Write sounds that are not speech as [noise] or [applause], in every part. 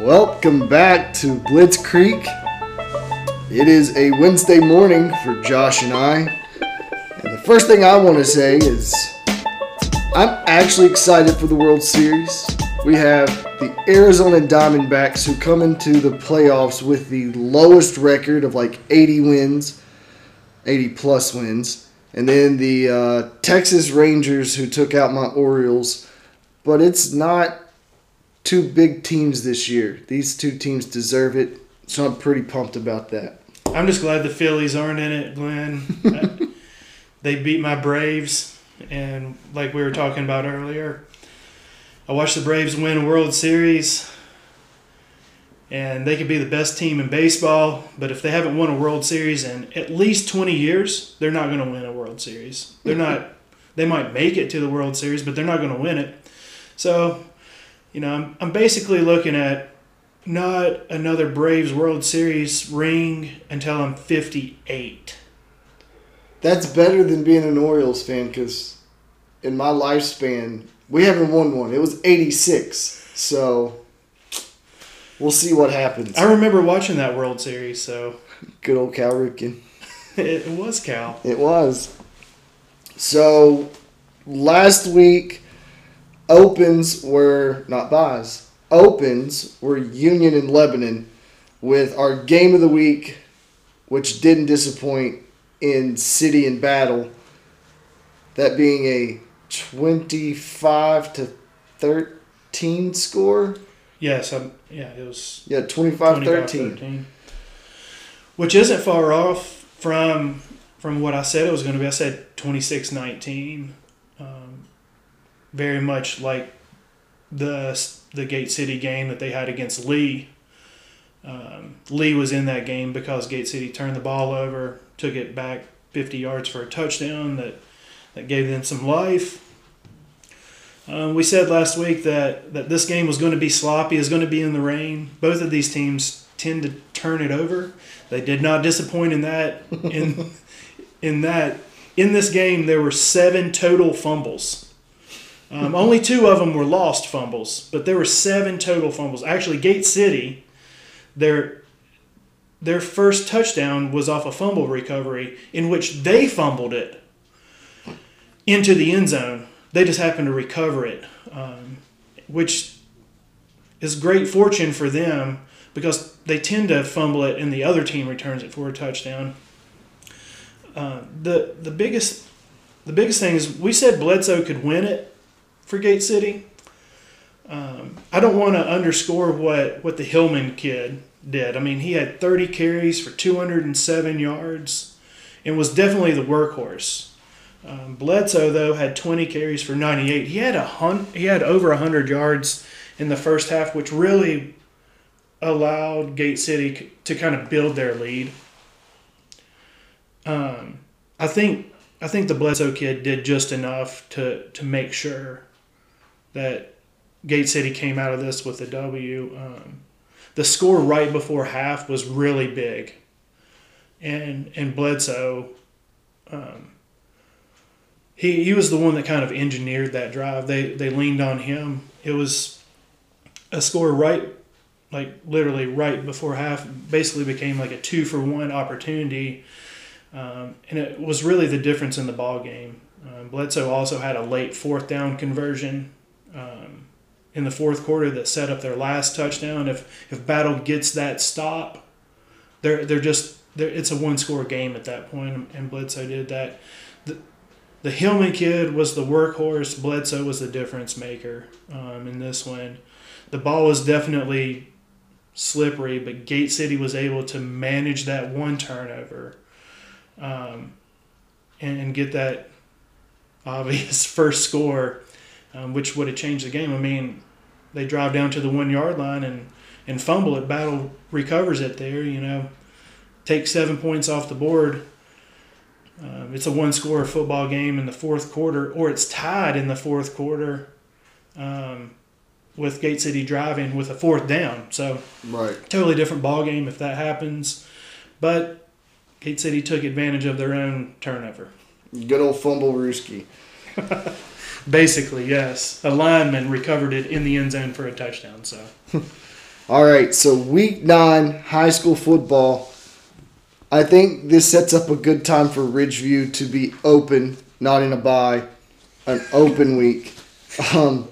Welcome back to Blitz Creek. It is a Wednesday morning for Josh and I. And the first thing I want to say is I'm actually excited for the World Series. We have the Arizona Diamondbacks who come into the playoffs with the lowest record of like 80 wins, 80 plus wins. And then the uh, Texas Rangers who took out my Orioles. But it's not two big teams this year. These two teams deserve it. So I'm pretty pumped about that. I'm just glad the Phillies aren't in it, Glenn. [laughs] they beat my Braves, and like we were talking about earlier, I watched the Braves win a World Series, and they could be the best team in baseball, but if they haven't won a World Series in at least 20 years, they're not going to win a World Series. They're not. They might make it to the World Series, but they're not going to win it. So, you know, I'm, I'm basically looking at not another Braves World Series ring until I'm 58. That's better than being an Orioles fan because in my lifespan, we haven't won one. It was 86. So we'll see what happens. I remember watching that World Series, so Good old Cal Ripken. [laughs] it was Cal. It was. So last week, opens were not buys. Opens were Union and Lebanon with our game of the week, which didn't disappoint in City and Battle. That being a 25 to 13 score. Yes, I'm, yeah, it was Yeah, 25 25 13. 13. Which isn't far off from from what I said it was going to be. I said 26 19. Very much like the the Gate City game that they had against Lee. Um, Lee was in that game because Gate City turned the ball over, took it back 50 yards for a touchdown that, that gave them some life. Um, we said last week that, that this game was going to be sloppy, is going to be in the rain. Both of these teams tend to turn it over. They did not disappoint in that. In [laughs] in that in this game, there were seven total fumbles. Um, only two of them were lost fumbles, but there were seven total fumbles. Actually, Gate City, their their first touchdown was off a fumble recovery in which they fumbled it into the end zone. They just happened to recover it, um, which is great fortune for them because they tend to fumble it and the other team returns it for a touchdown. Uh, the the biggest the biggest thing is we said Bledsoe could win it for Gate City. Um, I don't want to underscore what what the Hillman kid did. I mean, he had 30 carries for 207 yards and was definitely the workhorse. Um, Bledsoe though had 20 carries for 98. He had a hun- he had over 100 yards in the first half, which really allowed Gate City c- to kind of build their lead. Um, I think I think the Bledsoe kid did just enough to to make sure that Gate City came out of this with a W. Um, the score right before half was really big, and and Bledsoe, um, he he was the one that kind of engineered that drive. They they leaned on him. It was a score right, like literally right before half. Basically became like a two for one opportunity, um, and it was really the difference in the ball game. Um, Bledsoe also had a late fourth down conversion. Um, in the fourth quarter that set up their last touchdown. If if Battle gets that stop, they're they're just they're, it's a one score game at that point. and Bledsoe did that. The, the Hillman kid was the workhorse. Bledsoe was the difference maker um, in this one. The ball was definitely slippery, but Gate City was able to manage that one turnover um, and, and get that obvious [laughs] first score, um, which would have changed the game. I mean, they drive down to the one yard line and, and fumble it. Battle recovers it there, you know, take seven points off the board. Um, it's a one score football game in the fourth quarter, or it's tied in the fourth quarter um, with Gate City driving with a fourth down. So, Right. totally different ball game if that happens. But Gate City took advantage of their own turnover. Good old fumble Rooski. [laughs] Basically, yes. A lineman recovered it in the end zone for a touchdown. So [laughs] All right, so week nine, high school football. I think this sets up a good time for Ridgeview to be open, not in a bye, an open [laughs] week. Um,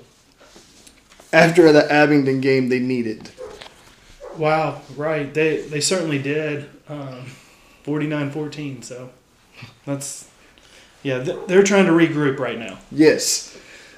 after the Abingdon game, they needed. Wow, right. They they certainly did. Um, 49-14, so that's yeah, they're trying to regroup right now. Yes.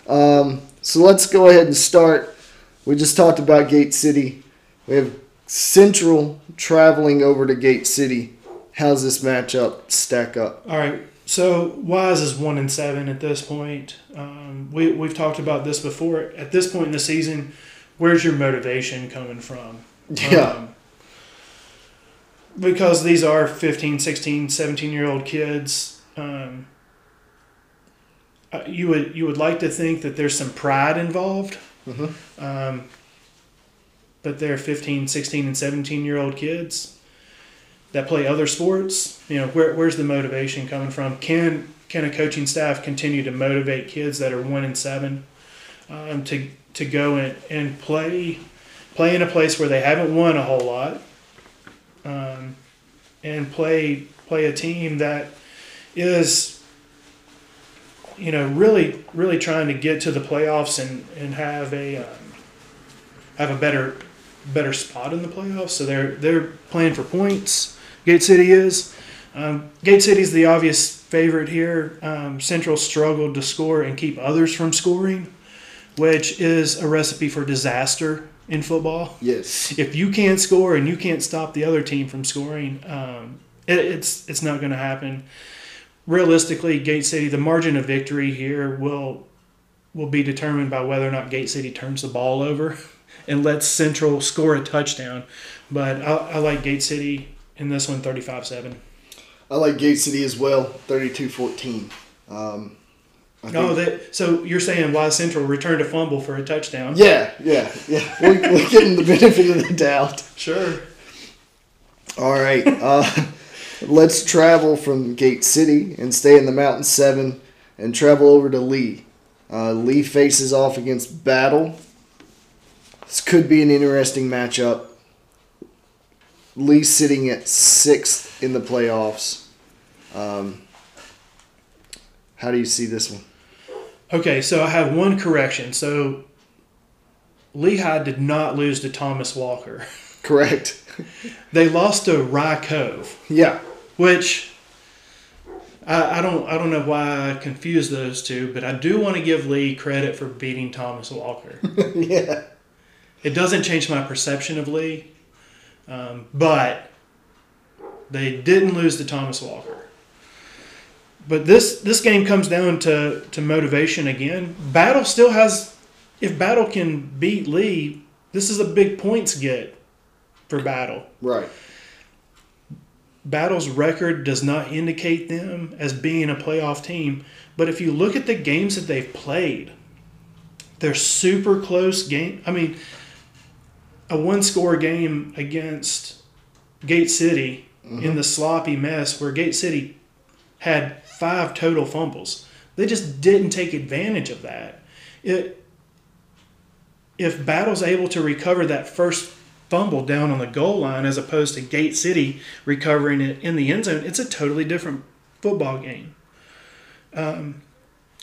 Um, so let's go ahead and start. We just talked about Gate City. We have Central traveling over to Gate City. How's this matchup stack up? All right. So Wise is one and seven at this point. Um, we we've talked about this before. At this point in the season, where's your motivation coming from? Yeah. Um, because these are 15, 16, 17 year old kids. Um, uh, you would you would like to think that there's some pride involved. Mhm. Um, but they're 15, 16, and 17 year old kids that play other sports. You know, where, where's the motivation coming from? Can can a coaching staff continue to motivate kids that are one and seven um, to to go and, and play play in a place where they haven't won a whole lot, um, and play play a team that is you know really really trying to get to the playoffs and and have a um, have a better better spot in the playoffs. So they're they're playing for points. Gate City is. Um, Gate City's the obvious favorite here. Um, Central struggled to score and keep others from scoring, which is a recipe for disaster in football. Yes. If you can't score and you can't stop the other team from scoring, um, it, it's it's not going to happen. Realistically, Gate City, the margin of victory here will will be determined by whether or not Gate City turns the ball over [laughs] and lets Central score a touchdown. But I, I like Gate City in this one, 35-7. I like Gate City as well, 32 14. Um, No, think- that so you're saying why Central returned a fumble for a touchdown? yeah, yeah, yeah. We're, we're getting the benefit of the doubt. Sure. All right. Uh, [laughs] let's travel from Gate City and stay in the Mountain 7 and travel over to Lee. Uh, Lee faces off against Battle. This could be an interesting matchup. Lee sitting at sixth in the playoffs. Um, how do you see this one? Okay, so I have one correction. So Lee High did not lose to Thomas Walker. Correct. [laughs] They lost to Rye Cove, Yeah. which I, I don't I don't know why I confused those two, but I do want to give Lee credit for beating Thomas Walker. [laughs] yeah. it doesn't change my perception of Lee, um, but they didn't lose to Thomas Walker. But this this game comes down to to motivation again. Battle still has, if Battle can beat Lee, this is a big points get for Battle. Right. Battle's record does not indicate them as being a playoff team, but if you look at the games that they've played, they're super close game. I mean, a one-score game against Gate City in mm-hmm. the sloppy mess where Gate City had five total fumbles. They just didn't take advantage of that. It, if Battle's able to recover that first fumble down on the goal line as opposed to Gate City recovering it in the end zone, it's a totally different football game. Um,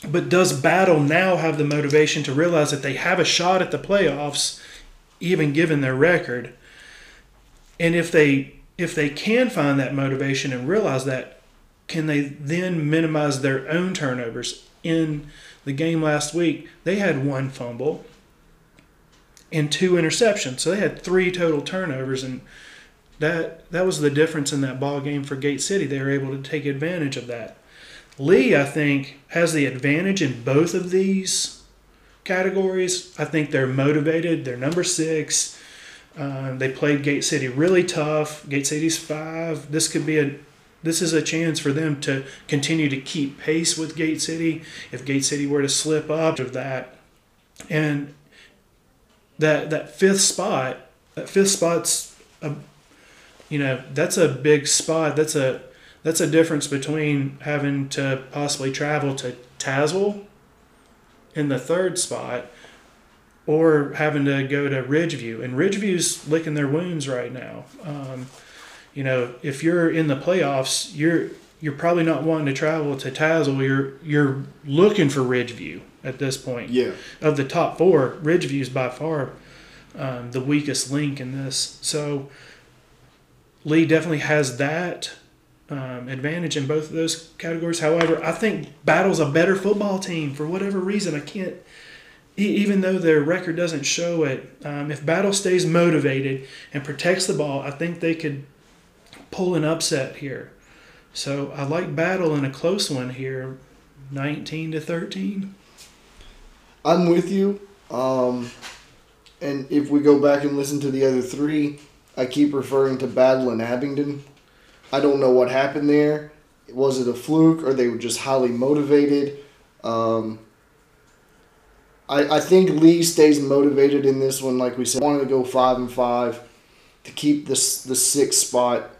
but does Battle now have the motivation to realize that they have a shot at the playoffs, even given their record? And if they if they can find that motivation and realize that, can they then minimize their own turnovers? In the game last week, they had one fumble and two interceptions. So they had three total turnovers, and that that was the difference in that ball game for Gate City. They were able to take advantage of that. Lee, I think, has the advantage in both of these categories. I think they're motivated. They're number six. Uh, they played Gate City really tough. Gate City's five. This could be a this is a chance for them to continue to keep pace with Gate City. If Gate City were to slip up of that, and that that fifth spot, that fifth spot's a, you know, that's a big spot. That's a that's a difference between having to possibly travel to Tazewell in the third spot or having to go to Ridgeview. And Ridgeview's licking their wounds right now. Um, you know, if you're in the playoffs, you're you're probably not wanting to travel to Tazewell. You're you're looking for Ridgeview at this point. Yeah. Of the top four, Ridgeview is by far um, the weakest link in this. So Lee definitely has that um, advantage in both of those categories. However, I think Battle's a better football team for whatever reason. I can't, even though their record doesn't show it. Um, if Battle stays motivated and protects the ball, I think they could pull an upset here. So I like Battle in a close one here, 19 to 13. I'm with you. Um, and if we go back and listen to the other three, I keep referring to Battle and Abingdon. I don't know what happened there. Was it a fluke or they were just highly motivated? Um, I, I think Lee stays motivated in this one. Like we said, wanted to go five and five to keep this the sixth spot.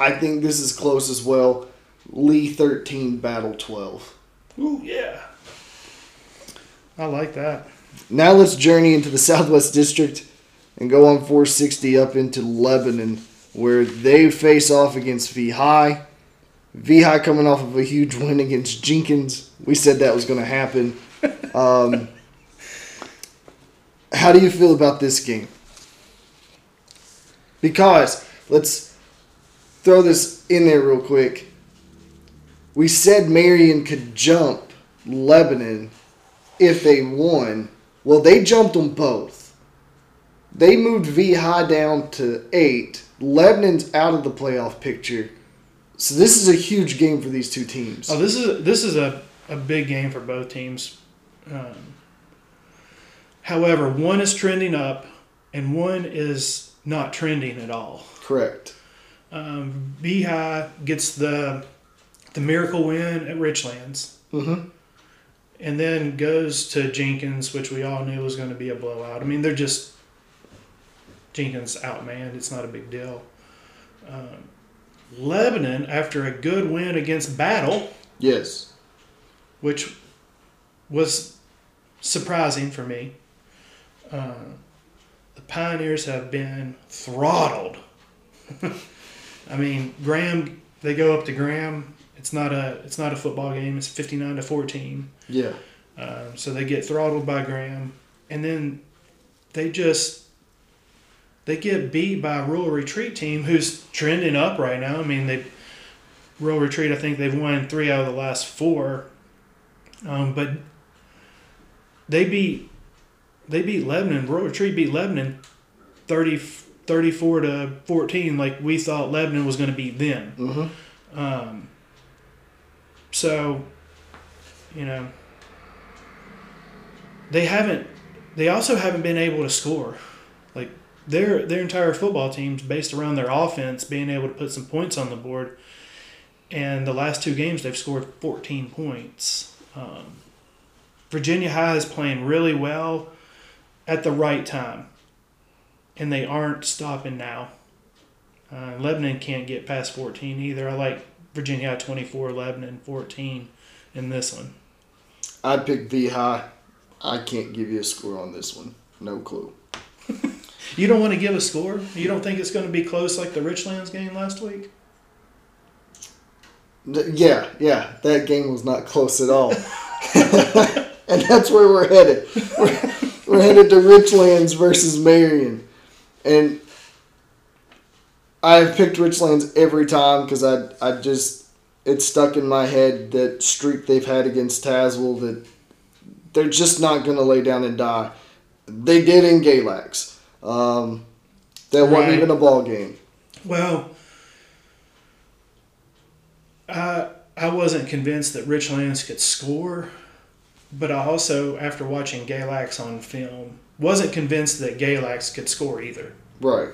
I think this is close as well. Lee thirteen, Battle twelve. Ooh, yeah. I like that. Now let's journey into the [laughs] Southwest District and go on 460 up into Lebanon, where they face off against V High. V High coming off of a huge win against Jenkins. We said that was going to happen. [laughs] Um, how do you feel about this game? Because let's throw this in there real quick. We said Marion could jump Lebanon if they won. Well, they jumped them both. They moved V High down to eight. Lebanon's out of the playoff picture. So this is a huge game for these two teams. Oh, this is this is a, a big game for both teams. Um, however, one is trending up, and one is not trending at all. Correct. Um, gets the the miracle win at Richlands, Mm-hmm. and then goes to Jenkins, which we all knew was going to be a blowout. I mean, they're just Jenkins outmanned. It's not a big deal. Um, Lebanon, after a good win against Battle, Yes. which was surprising for me. Uh, the Pioneers have been throttled. [laughs] I mean, Graham. They go up to Graham. It's not a. It's not a football game. It's fifty nine to fourteen. Yeah. Um, so they get throttled by Graham, and then they just they get beat by a rural retreat team who's trending up right now. I mean, they rural retreat. I think they've won three out of the last four, um, but they beat they beat Lebanon. Rural retreat beat Lebanon 30, 34 to fourteen. Like we thought Lebanon was going to beat them. Mm-hmm. Um, so, you know, they haven't. They also haven't been able to score. Like their their entire football team's based around their offense being able to put some points on the board. And the last two games, they've scored 14 points. Um, Virginia High is playing really well at the right time, and they aren't stopping now. Uh, Lebanon can't get past 14 either. I like Virginia High 24, Lebanon 14 in this one. I'd pick V High. I can't give you a score on this one. No clue. [laughs] You don't want to give a score? You don't think it's going to be close like the Richlands game last week? Yeah, yeah, that game was not close at all. [laughs] and that's where we're headed. We're, we're headed to Richlands versus Marion. And I've picked Richlands every time because I, I just, it's stuck in my head that streak they've had against Tazewell that they're just not going to lay down and die. They did in Galax. Um, that wasn't even a ball game. Well, I I wasn't convinced that Richlands could score, but I also, after watching Galax on film, wasn't convinced that Galax could score either. Right.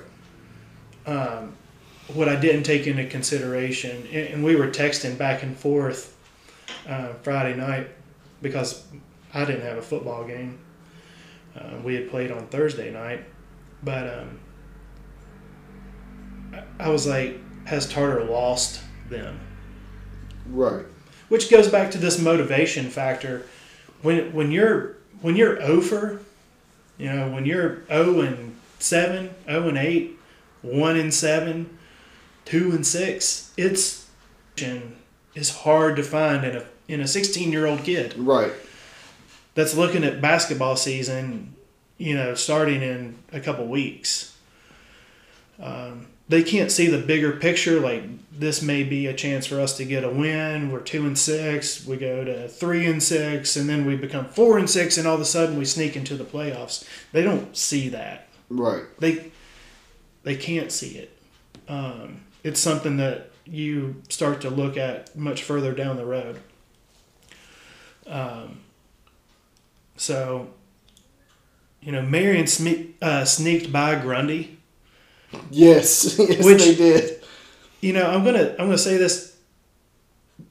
um, what I didn't take into consideration, and and we were texting back and forth uh, Friday night because I didn't have a football game. Uh, we had played on Thursday night, but um, I- I was like, has Tartar lost them? Right. Which goes back to this motivation factor. When when you're when you're over You know, when you're 0 and 7, 0 and 8, 1 and 7, 2 and 6, it's is hard to find in a in a 16 year old kid Right. that's looking at basketball season, you know, starting in a couple weeks. Um, they can't see the bigger picture. Like this may be a chance for us to get a win. We're two and six. We go to three and six, and then we become four and six, and all of a sudden we sneak into the playoffs. They don't see that. Right. They they can't see it. Um, it's something that you start to look at much further down the road. Um, so, you know, Marion sme- uh, sneaked by Grundy. Yes. [laughs] yes, Which- they did. You know, I'm gonna I'm gonna say this.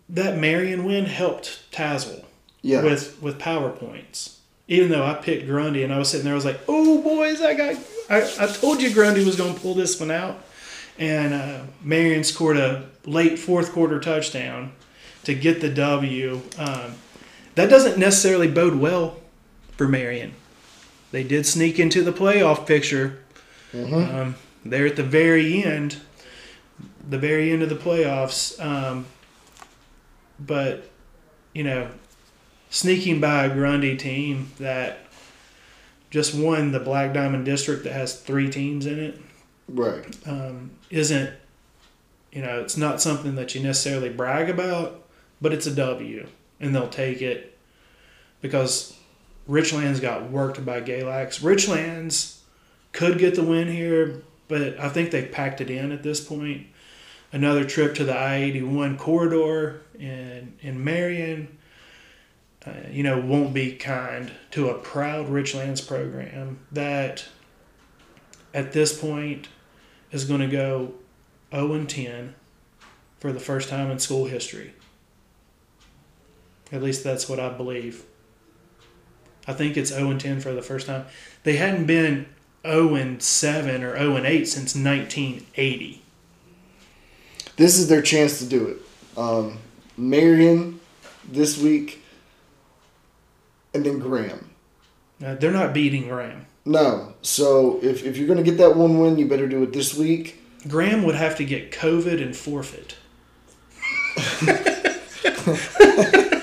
That Marion win helped Tazewell Yeah. with with PowerPoints. Even though I picked Grundy and I was sitting there, I was like, "Oh boys, I got I, I told you Grundy was going to pull this one out." And uh, Marion scored a late fourth quarter touchdown to get the W. Um, that doesn't necessarily bode well for Marion. They did sneak into the playoff picture Mhm. um, there at the very end, the very end of the playoffs. Um, but you know, sneaking by a Grundy team that just won the Black Diamond District that has three teams in it Right. um, isn't, you know, it's not something that you necessarily brag about, but it's a W, and they'll take it because Richlands got worked by Galax. Richlands could get the win here, but I think they've packed it in at this point. Another trip to the I 81 corridor in, in Marion, uh, you know, won't be kind to a proud Richlands program that at this point is going to go 0 and 10 for the first time in school history. At least that's what I believe. I think it's 0 and 10 for the first time. They hadn't been 0 and 7 or 0 and 8 since 1980. This is their chance to do it. Um, Marion this week, and then Graham. Uh, they're not beating Graham. No. So if, if you're going to get that one win, you better do it this week. Graham would have to get COVID and forfeit. [laughs] [laughs]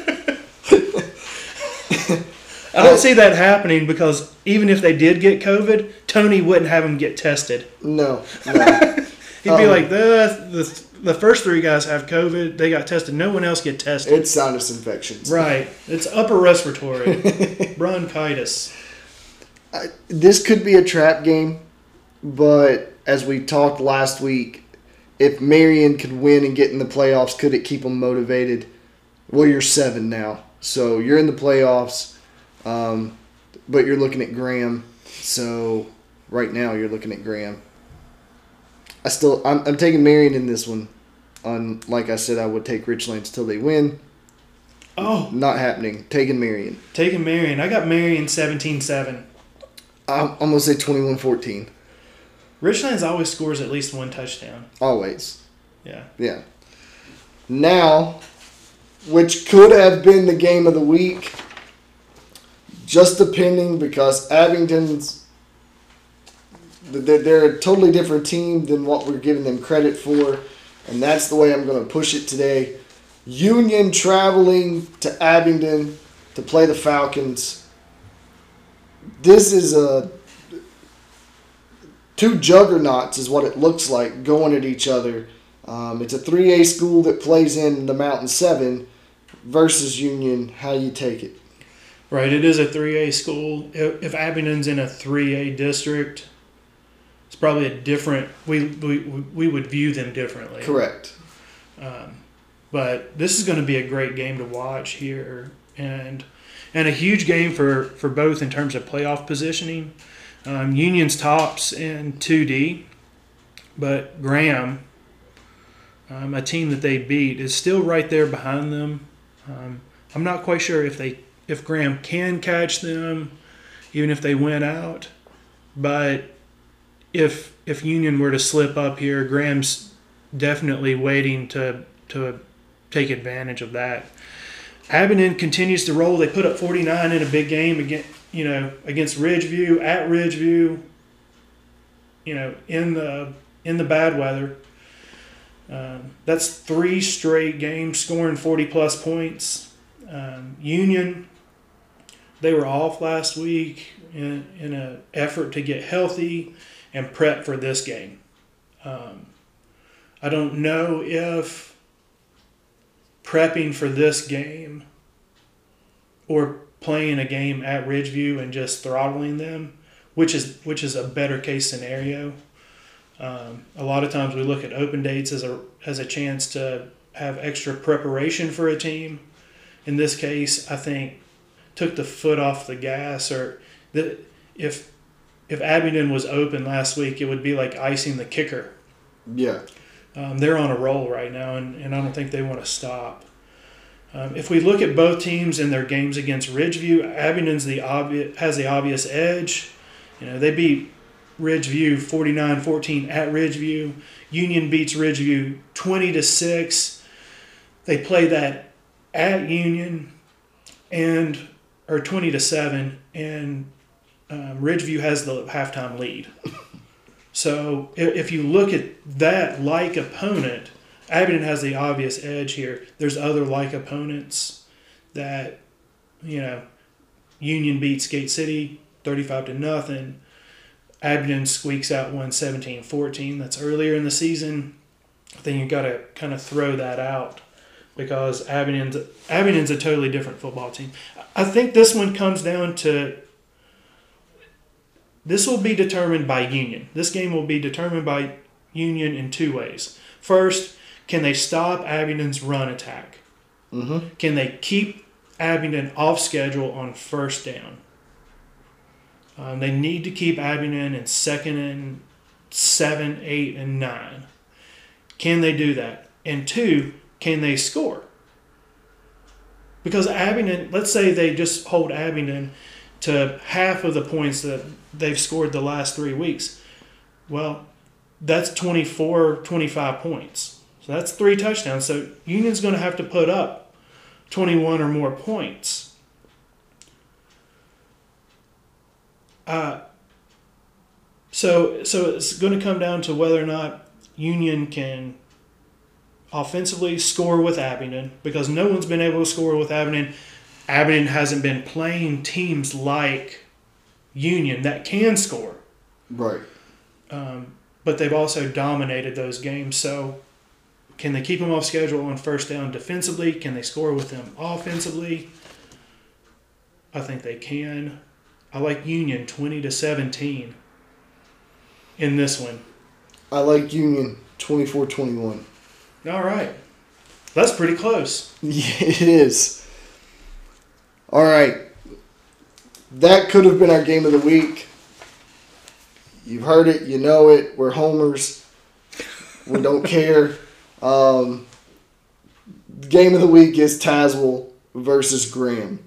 I don't see that happening because even if they did get COVID, Tony wouldn't have them get tested. No. No. [laughs] He'd be Um, like, the, the the first three guys have COVID. They got tested. No one else get tested. it's sinus infections. right. It's upper respiratory [laughs] bronchitis. I, this could be a trap game, but as we talked last week, if Marion could win and get in the playoffs, could it keep them motivated? Well, you're seven now, so you're in the playoffs, um, but you're looking at Graham. So right now, you're looking at Graham. I still, I'm, I'm taking Marion in this one. On like I said, I would take Richlands till they win. Oh, Not happening. Taking Marion. taking Marion. I got Marion 17-7. I'm, I'm gonna say 21-14. Richlands always scores at least one touchdown. Always. Yeah. Yeah. Now, which could have been the game of the week, just depending because Abingdon's they're, they're a totally different team than what we're giving them credit for, and that's the way I'm going to push it today. Union traveling to Abingdon to play the Falcons. This is a two juggernauts is what it looks like going at each other. Um, it's a 3A school that plays in the Mountain 7 versus Union. How you take it? Right, it is a 3A school. If Abingdon's in a 3A district, it's probably a different. We we, we would view them differently. Correct. Um, but this is going to be a great game to watch here, and and a huge game for for both in terms of playoff positioning. Um, Union's tops in 2D, but Graham, um, a team that they beat, is still right there behind them. Um, I'm not quite sure if they if Graham can catch them, even if they went out. But if if Union were to slip up here, Graham's definitely waiting to to take advantage of that. Abingdon continues to roll. They put up 49 in a big game again you know, against Ridgeview at Ridgeview, you know, in the in the bad weather. Um, that's three straight games scoring 40 plus points. Um, Union, they were off last week in, in an effort to get healthy and prep for this game. Um, I don't know if prepping for this game or playing a game at Ridgeview and just throttling them, which is which is a better case scenario. Um, a lot of times we look at open dates as a as a chance to have extra preparation for a team. In this case, I think took the foot off the gas, or that if if Abingdon was open last week, it would be like icing the kicker. Yeah. Um, they're on a roll right now, and, and I don't think they want to stop. Um, if we look at both teams in their games against Ridgeview, Abingdon's the obvious has the obvious edge. You know, they beat Ridgeview 49-14 at Ridgeview. Union beats Ridgeview 20 to 6. They play that at Union and or 20 to 7 and um, Ridgeview has the halftime lead. So if, if you look at that like opponent, Abingdon has the obvious edge here. There's other like opponents that, you know, Union beats Gate City 35 to nothing. Abingdon squeaks out one 17-14. That's earlier in the season. Then you got to kind of throw that out because Abingdon's Abingdon's a totally different football team. I think this one comes down to this will be determined by Union. This game will be determined by Union in two ways. First, can they stop Abingdon's run attack? Mm-hmm. Can they keep Abingdon off schedule on first down? Um, they need to keep Abingdon in second and seven, eight, and nine. Can they do that? And two, can they score? Because Abingdon, let's say they just hold Abingdon to half of the points that they've scored the last three weeks. Well, that's 24, 25 points. So that's three touchdowns. So Union's going to have to put up 21 or more points. Uh, so so it's going to come down to whether or not Union can offensively score with Abingdon because no one's been able to score with Abingdon. Abingdon hasn't been playing teams like Union that can score. Right. Um, but they've also dominated those games. So, can they keep them off schedule on first down defensively? Can they score with them offensively? I think they can. I like Union 20 to 17 in this one. I like Union 24-21. All right. That's pretty close. Yeah, [laughs] it is. All right. That could have been our game of the week. You've heard it, you know it. We're homers. We don't [laughs] care. Um, game of the week is Tazewell versus Graham.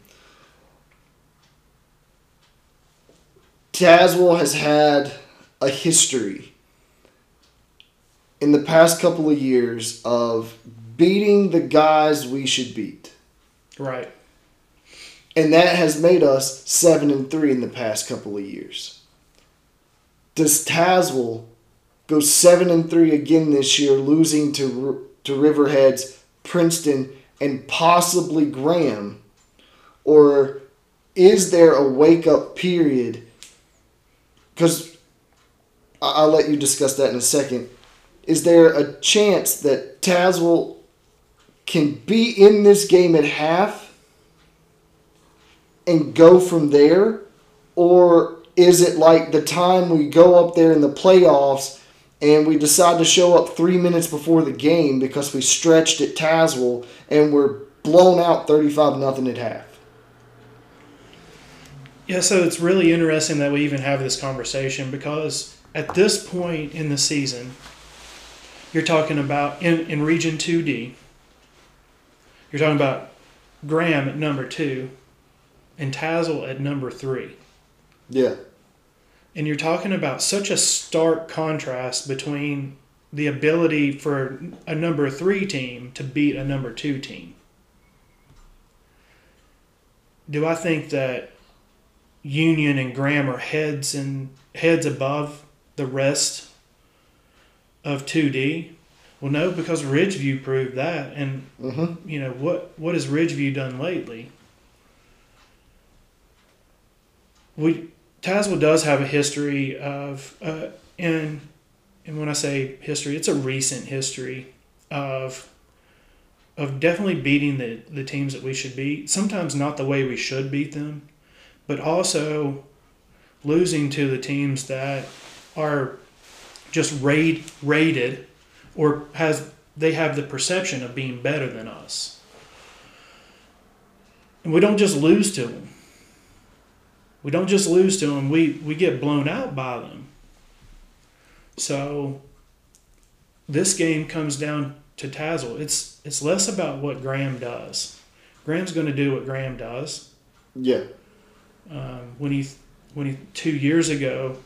Tazewell has had a history in the past couple of years of beating the guys we should beat. Right. And that has made us 7 and 3 in the past couple of years. Does Tazewell go 7 and 3 again this year losing to to Riverheads, Princeton and possibly Graham or is there a wake up period cuz I'll let you discuss that in a second. Is there a chance that Tazewell can be in this game at half and go from there? Or is it like the time we go up there in the playoffs and we decide to show up three minutes before the game because we stretched at Tazewell and we're blown out 35 nothing at half? Yeah, so it's really interesting that we even have this conversation because at this point in the season, you're talking about in, in Region 2D, you're talking about Graham at number two and Tazewell at number three. Yeah. And you're talking about such a stark contrast between the ability for a number three team to beat a number two team. Do I think that Union and Graham are heads and heads above the rest of 2D. Well, no, because Ridgeview proved that, and Mm-hmm. you know what what has Ridgeview done lately? We Tazewell does have a history of, uh, and and when I say history, it's a recent history of of definitely beating the the teams that we should beat. Sometimes not the way we should beat them, but also losing to the teams that are just raid rated or has they have the perception of being better than us. And we don't just lose to them. We don't just lose to them. We we get blown out by them. So this game comes down to Tazewell. It's it's less about what Graham does. Graham's going to do what Graham does. Yeah. Um, when he when he two years ago,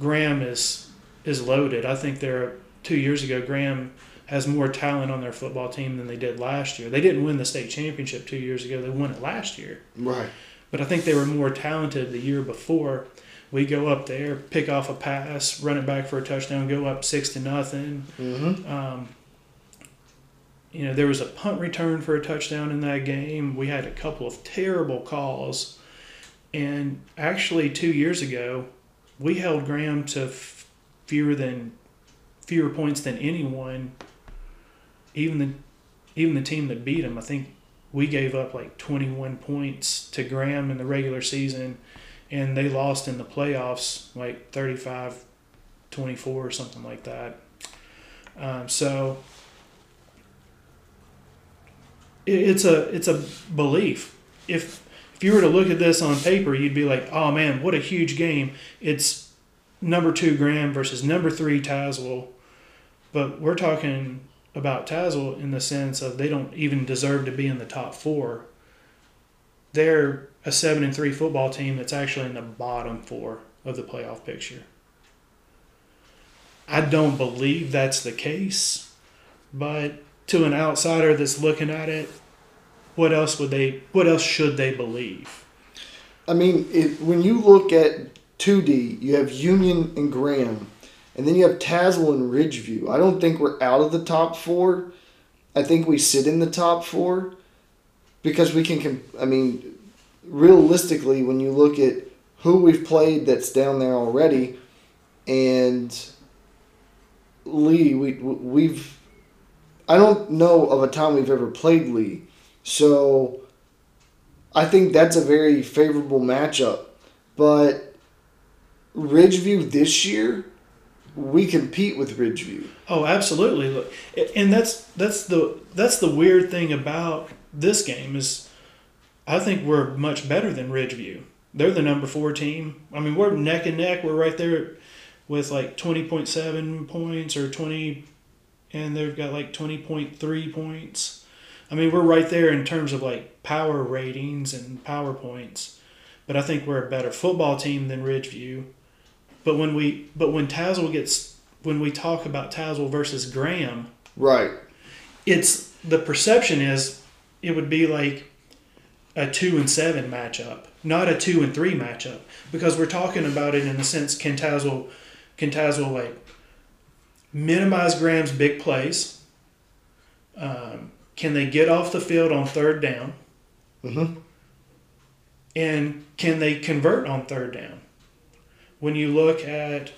Graham is is loaded. I think they're two years ago. Graham has more talent on their football team than they did last year. They didn't win the state championship two years ago. They won it last year. Right. But I think they were more talented the year before. We go up there, pick off a pass, run it back for a touchdown, go up six to nothing. Mm-hmm. Um, you know, there was a punt return for a touchdown in that game. We had a couple of terrible calls. And actually, two years ago, we held Graham to fewer than fewer points than anyone. Even the even the team that beat them. I think we gave up like 21 points to Graham in the regular season, and they lost in the playoffs like 35 24 or something like that. Um, so it, it's a it's a belief. If if you were to look at this on paper, you'd be like, "Oh man, what a huge game!" It's number two Graham versus number three Tazewell, but we're talking about Tazewell in the sense of they don't even deserve to be in the top four. They're a seven and three football team that's actually in the bottom four of the playoff picture. I don't believe that's the case, but to an outsider that's looking at it, what else would they? What else should they believe? I mean, it, when you look at 2D, you have Union and Graham, and then you have Tazewell and Ridgeview. I don't think we're out of the top four. I think we sit in the top four because we can. com- I mean, realistically, when you look at who we've played that's down there already, and Lee, we we've. I don't know of a time we've ever played Lee, so I think that's a very favorable matchup. But Ridgeview this year, we compete with Ridgeview. Oh, absolutely. Look, and that's that's the that's the weird thing about this game is, I think we're much better than Ridgeview. They're the number four team. I mean, we're neck and neck. We're right there with like twenty point seven points or twenty, and they've got like twenty point three points. I mean, we're right there in terms of like power ratings and power points. But I think we're a better football team than Ridgeview. But when we but when Tazewell gets when we talk about Tazewell versus Graham, Right. it's the perception is it would be like a two and seven matchup, not a two and three matchup, because we're talking about it in the sense can Tazewell can Tazewell like minimize Graham's big plays? Um, can they get off the field on third down? Mm-hmm. And can they convert on third down? When you look at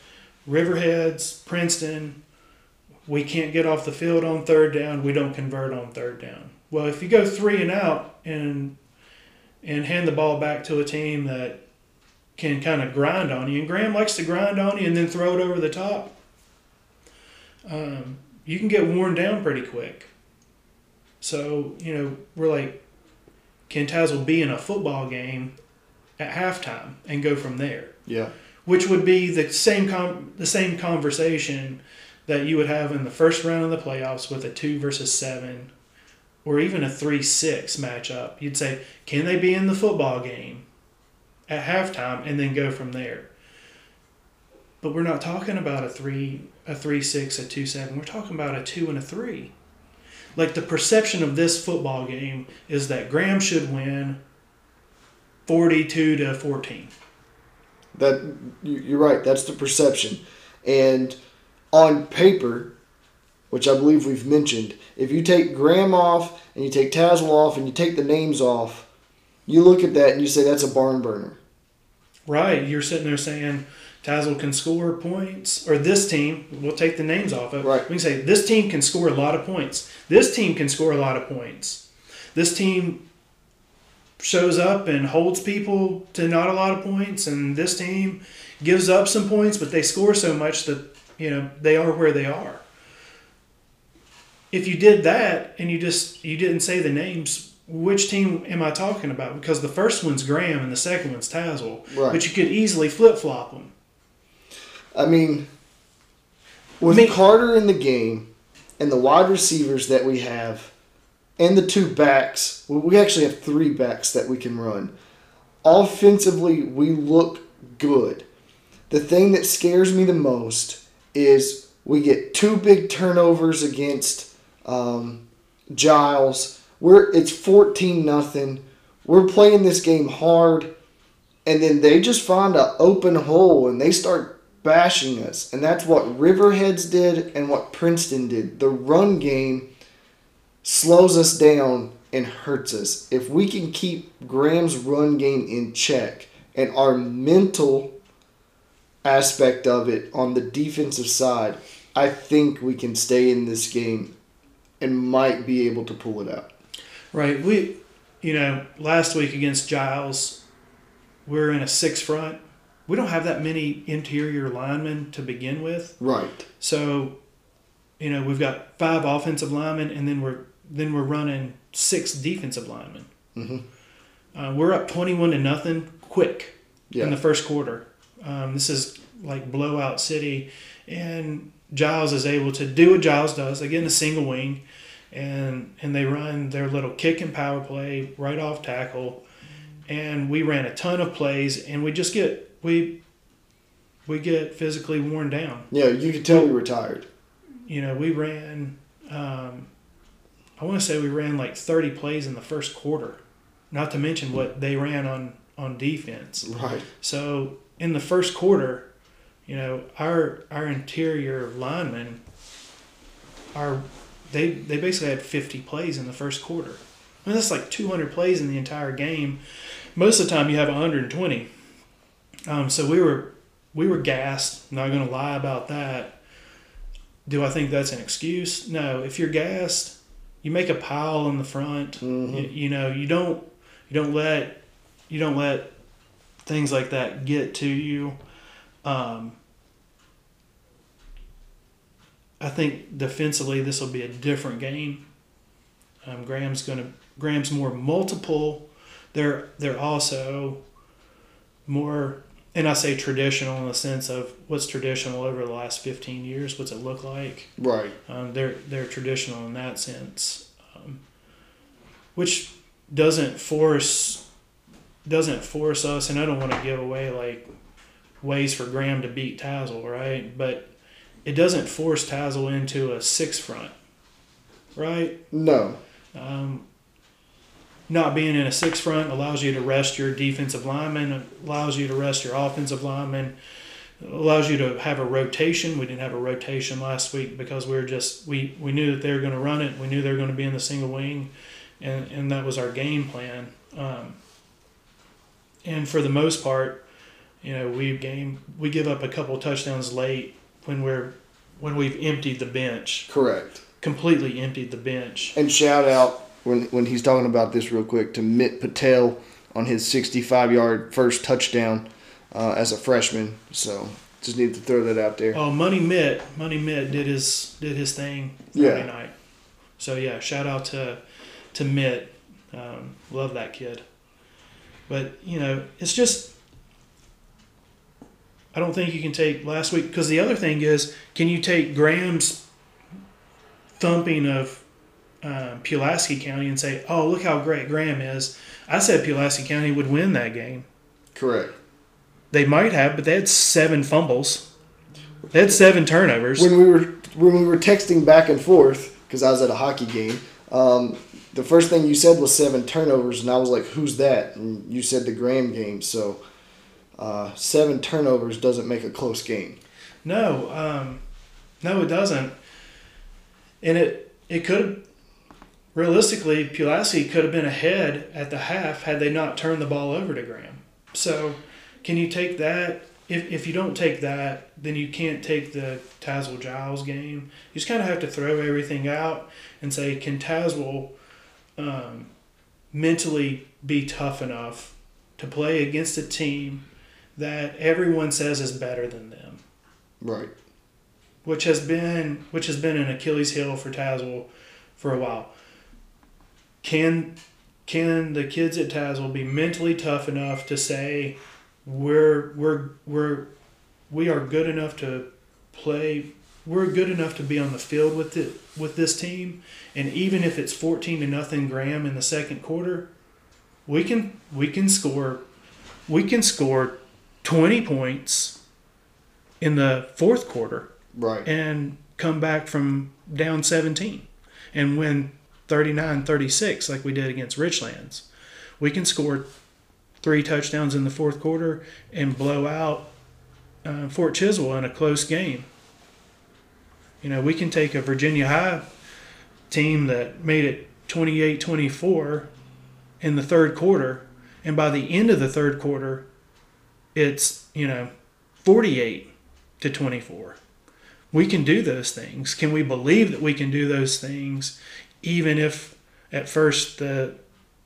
Riverheads, Princeton, we can't get off the field on third down. We don't convert on third down. Well, if you go three and out and and hand the ball back to a team that can kind of grind on you, and Graham likes to grind on you and then throw it over the top, um, you can get worn down pretty quick. So you know we're like, can Tazewell be in a football game at halftime and go from there? Yeah. Which would be the same com- the same conversation that you would have in the first round of the playoffs with a two versus seven, or even a three six matchup. You'd say, can they be in the football game at halftime and then go from there? But we're not talking about a three a three six a two seven. We're talking about a two and a three. Like the perception of this football game is that Graham should win 42 to 14. That you- you're right. That's the perception, and on paper, which I believe we've mentioned, if you take Graham off and you take Tazewell off and you take the names off, you look at that and you say that's a barn burner. Right. You're sitting there saying Tazewell can score points, or this team, we'll take the names off of it. Right. We can say this team can score a lot of points. This team can score a lot of points. This team shows up and holds people to not a lot of points, and this team gives up some points, but they score so much that, you know, they are where they are. If you did that and you just you didn't say the names, which team am I talking about? Because the first one's Graham and the second one's Tazewell. Right. But you could easily flip flop them. I mean, with I mean- Carter in the game and the wide receivers that we have, and the two backs, well, we actually have three backs that we can run. Offensively, we look good. The thing that scares me the most is we get two big turnovers against um, Giles. We're it's fourteen nothing. We're playing this game hard, and then they just find an open hole and they start bashing us. And that's what Riverheads did and what Princeton did. The run game slows us down and hurts us. If we can keep Graham's run game in check and our mental aspect of it on the defensive side, I think we can stay in this game and might be able to pull it out. Right. We, you know, last week against Giles, we're in a six front. We don't have that many interior linemen to begin with. Right. So, you know, we've got five offensive linemen, and then we're then we're running six defensive linemen. Mhm. Uh, we're up twenty-one to nothing, quick Yeah. in the first quarter. Um, this is like blowout city, and Giles is able to do what Giles does. They get in a single wing, and and they run their little kick and power play right off tackle, and we ran a ton of plays, and we just get we we get physically worn down Yeah, you could tell we were tired. you know, we ran, um, I want to say we ran like 30 plays in the first quarter, not to mention what they ran on, on defense. Right. So in the first quarter, you know, our, our interior linemen are, they, they basically had 50 plays in the first quarter. I mean, that's like 200 plays in the entire game. Most of the time you have 120. Um, so we were, we were gassed. Not going to lie about that. Do I think that's an excuse? No. If you're gassed, you make a pile in the front. Mhm. You, you know, you don't you don't let you don't let things like that get to you. Um, I think defensively this will be a different game. Um, Graham's gonna Graham's more multiple. They're they're also more and I say traditional in the sense of what's traditional over the last fifteen years. What's it look like? Right. Um, they're they're traditional in that sense, um, which doesn't force doesn't force us. And I don't want to give away like ways for Graham to beat Tazewell, right? But it doesn't force Tazewell into a six front, right? No. Um, not being in a six front allows you to rest your defensive lineman, allows you to rest your offensive lineman, allows you to have a rotation. We didn't have a rotation last week because we were just we, we knew that they were going to run it. We knew they were going to be in the single wing, and and that was our game plan. Um, and for the most part, you know, we game we give up a couple touchdowns late when we're when we've emptied the bench, Correct. completely emptied the bench. And shout out when when he's talking about this real quick to Mitt Patel on his 65 yard first touchdown uh, as a freshman. So just need to throw that out there. Oh, Money Mitt, Money Mitt did his did his thing Friday Yeah. night. So yeah, shout out to to Mitt. Um, love that kid. But you know, it's just I don't think you can take last week because the other thing is, can you take Graham's thumping of uh, Pulaski County and say, "Oh, look how great Graham is"? I said Pulaski County would win that game. Correct. They might have, but they had seven fumbles. They had seven turnovers. When we were when we were texting back and forth because I was at a hockey game, um, the first thing you said was seven turnovers, and I was like, "Who's that?" And you said the Graham game. So uh, seven turnovers doesn't make a close game. No, um, no, it doesn't. And it it could realistically, Pulaski could have been ahead at the half had they not turned the ball over to Graham. So, can you take that? If, if you don't take that, then you can't take the Tazewell Giles game. You just kind of have to throw everything out and say, can Tazewell um, mentally be tough enough to play against a team that everyone says is better than them? Right. Which has been which has been an Achilles heel for Tazewell for a while. Can can the kids at Tazewell be mentally tough enough to say we're we're we're we are good enough to play we're good enough to be on the field with it with this team and even if it's 14 to nothing Graham in the second quarter we can we can score we can score 20 points in the fourth quarter Right. and come back from down 17 and win 39 36 like we did against Richlands. We can score three touchdowns in the fourth quarter and blow out uh, Fort Chiswell in a close game. You know, we can take a Virginia High team that made it 28 24 in the third quarter, and by the end of the third quarter, it's, you know, 48 to 24 we can do those things. Can we believe that we can do those things, even if at first the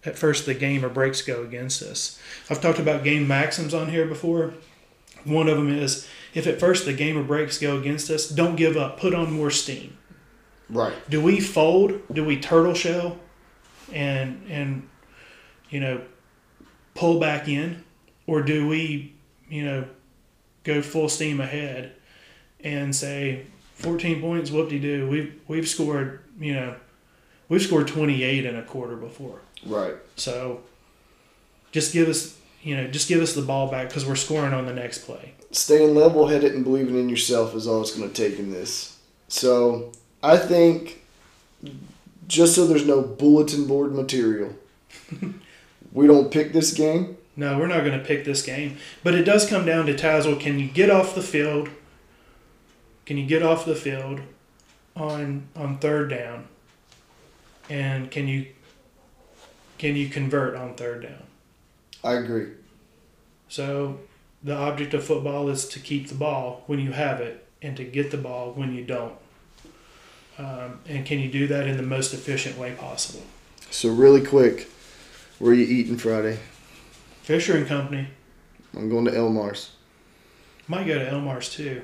at first the game or breaks go against us? I've talked about game maxims on here before. One of them is if at first the game or breaks go against us, don't give up. Put on more steam. Right. Do we fold? Do we turtle shell, and and you know pull back in, or do we you know go full steam ahead? and say 14 points whoop de doo we've we've scored you know we've scored 28 in a quarter before Right. so just give us you know just give us the ball back because we're scoring on the next play Staying level headed and believing in yourself is all it's going to take in this. So I think just so there's no bulletin board material, [laughs] we don't pick this game. no we're not going to pick this game but it does come down to Tazewell can you get off the field can you get off the field on on third down and can you can you convert on third down I agree. So the object of football is to keep the ball when you have it and to get the ball when you don't. Um, and can you do that in the most efficient way possible? So really quick, where are you eating Friday? Fisher and Company I'm going to Elmar's. might go to Elmar's too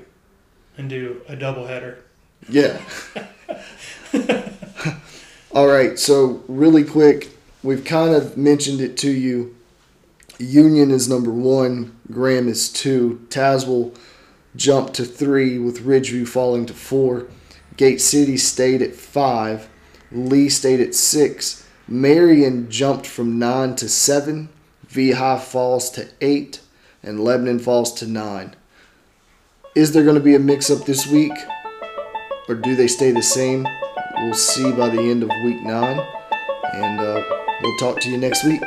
and do a double header. Yeah. [laughs] All right. So really quick, we've kind of mentioned it to you. Union is number one. Graham is two. Tazewell jumped to three, with Ridgeview falling to four. Gate City stayed at five. Lee stayed at six. Marion jumped from nine to seven. V High falls to eight, and Lebanon falls to nine. Is there going to be a mix-up this week, or do they stay the same? We'll see by the end of week nine, and uh, we'll talk to you next week.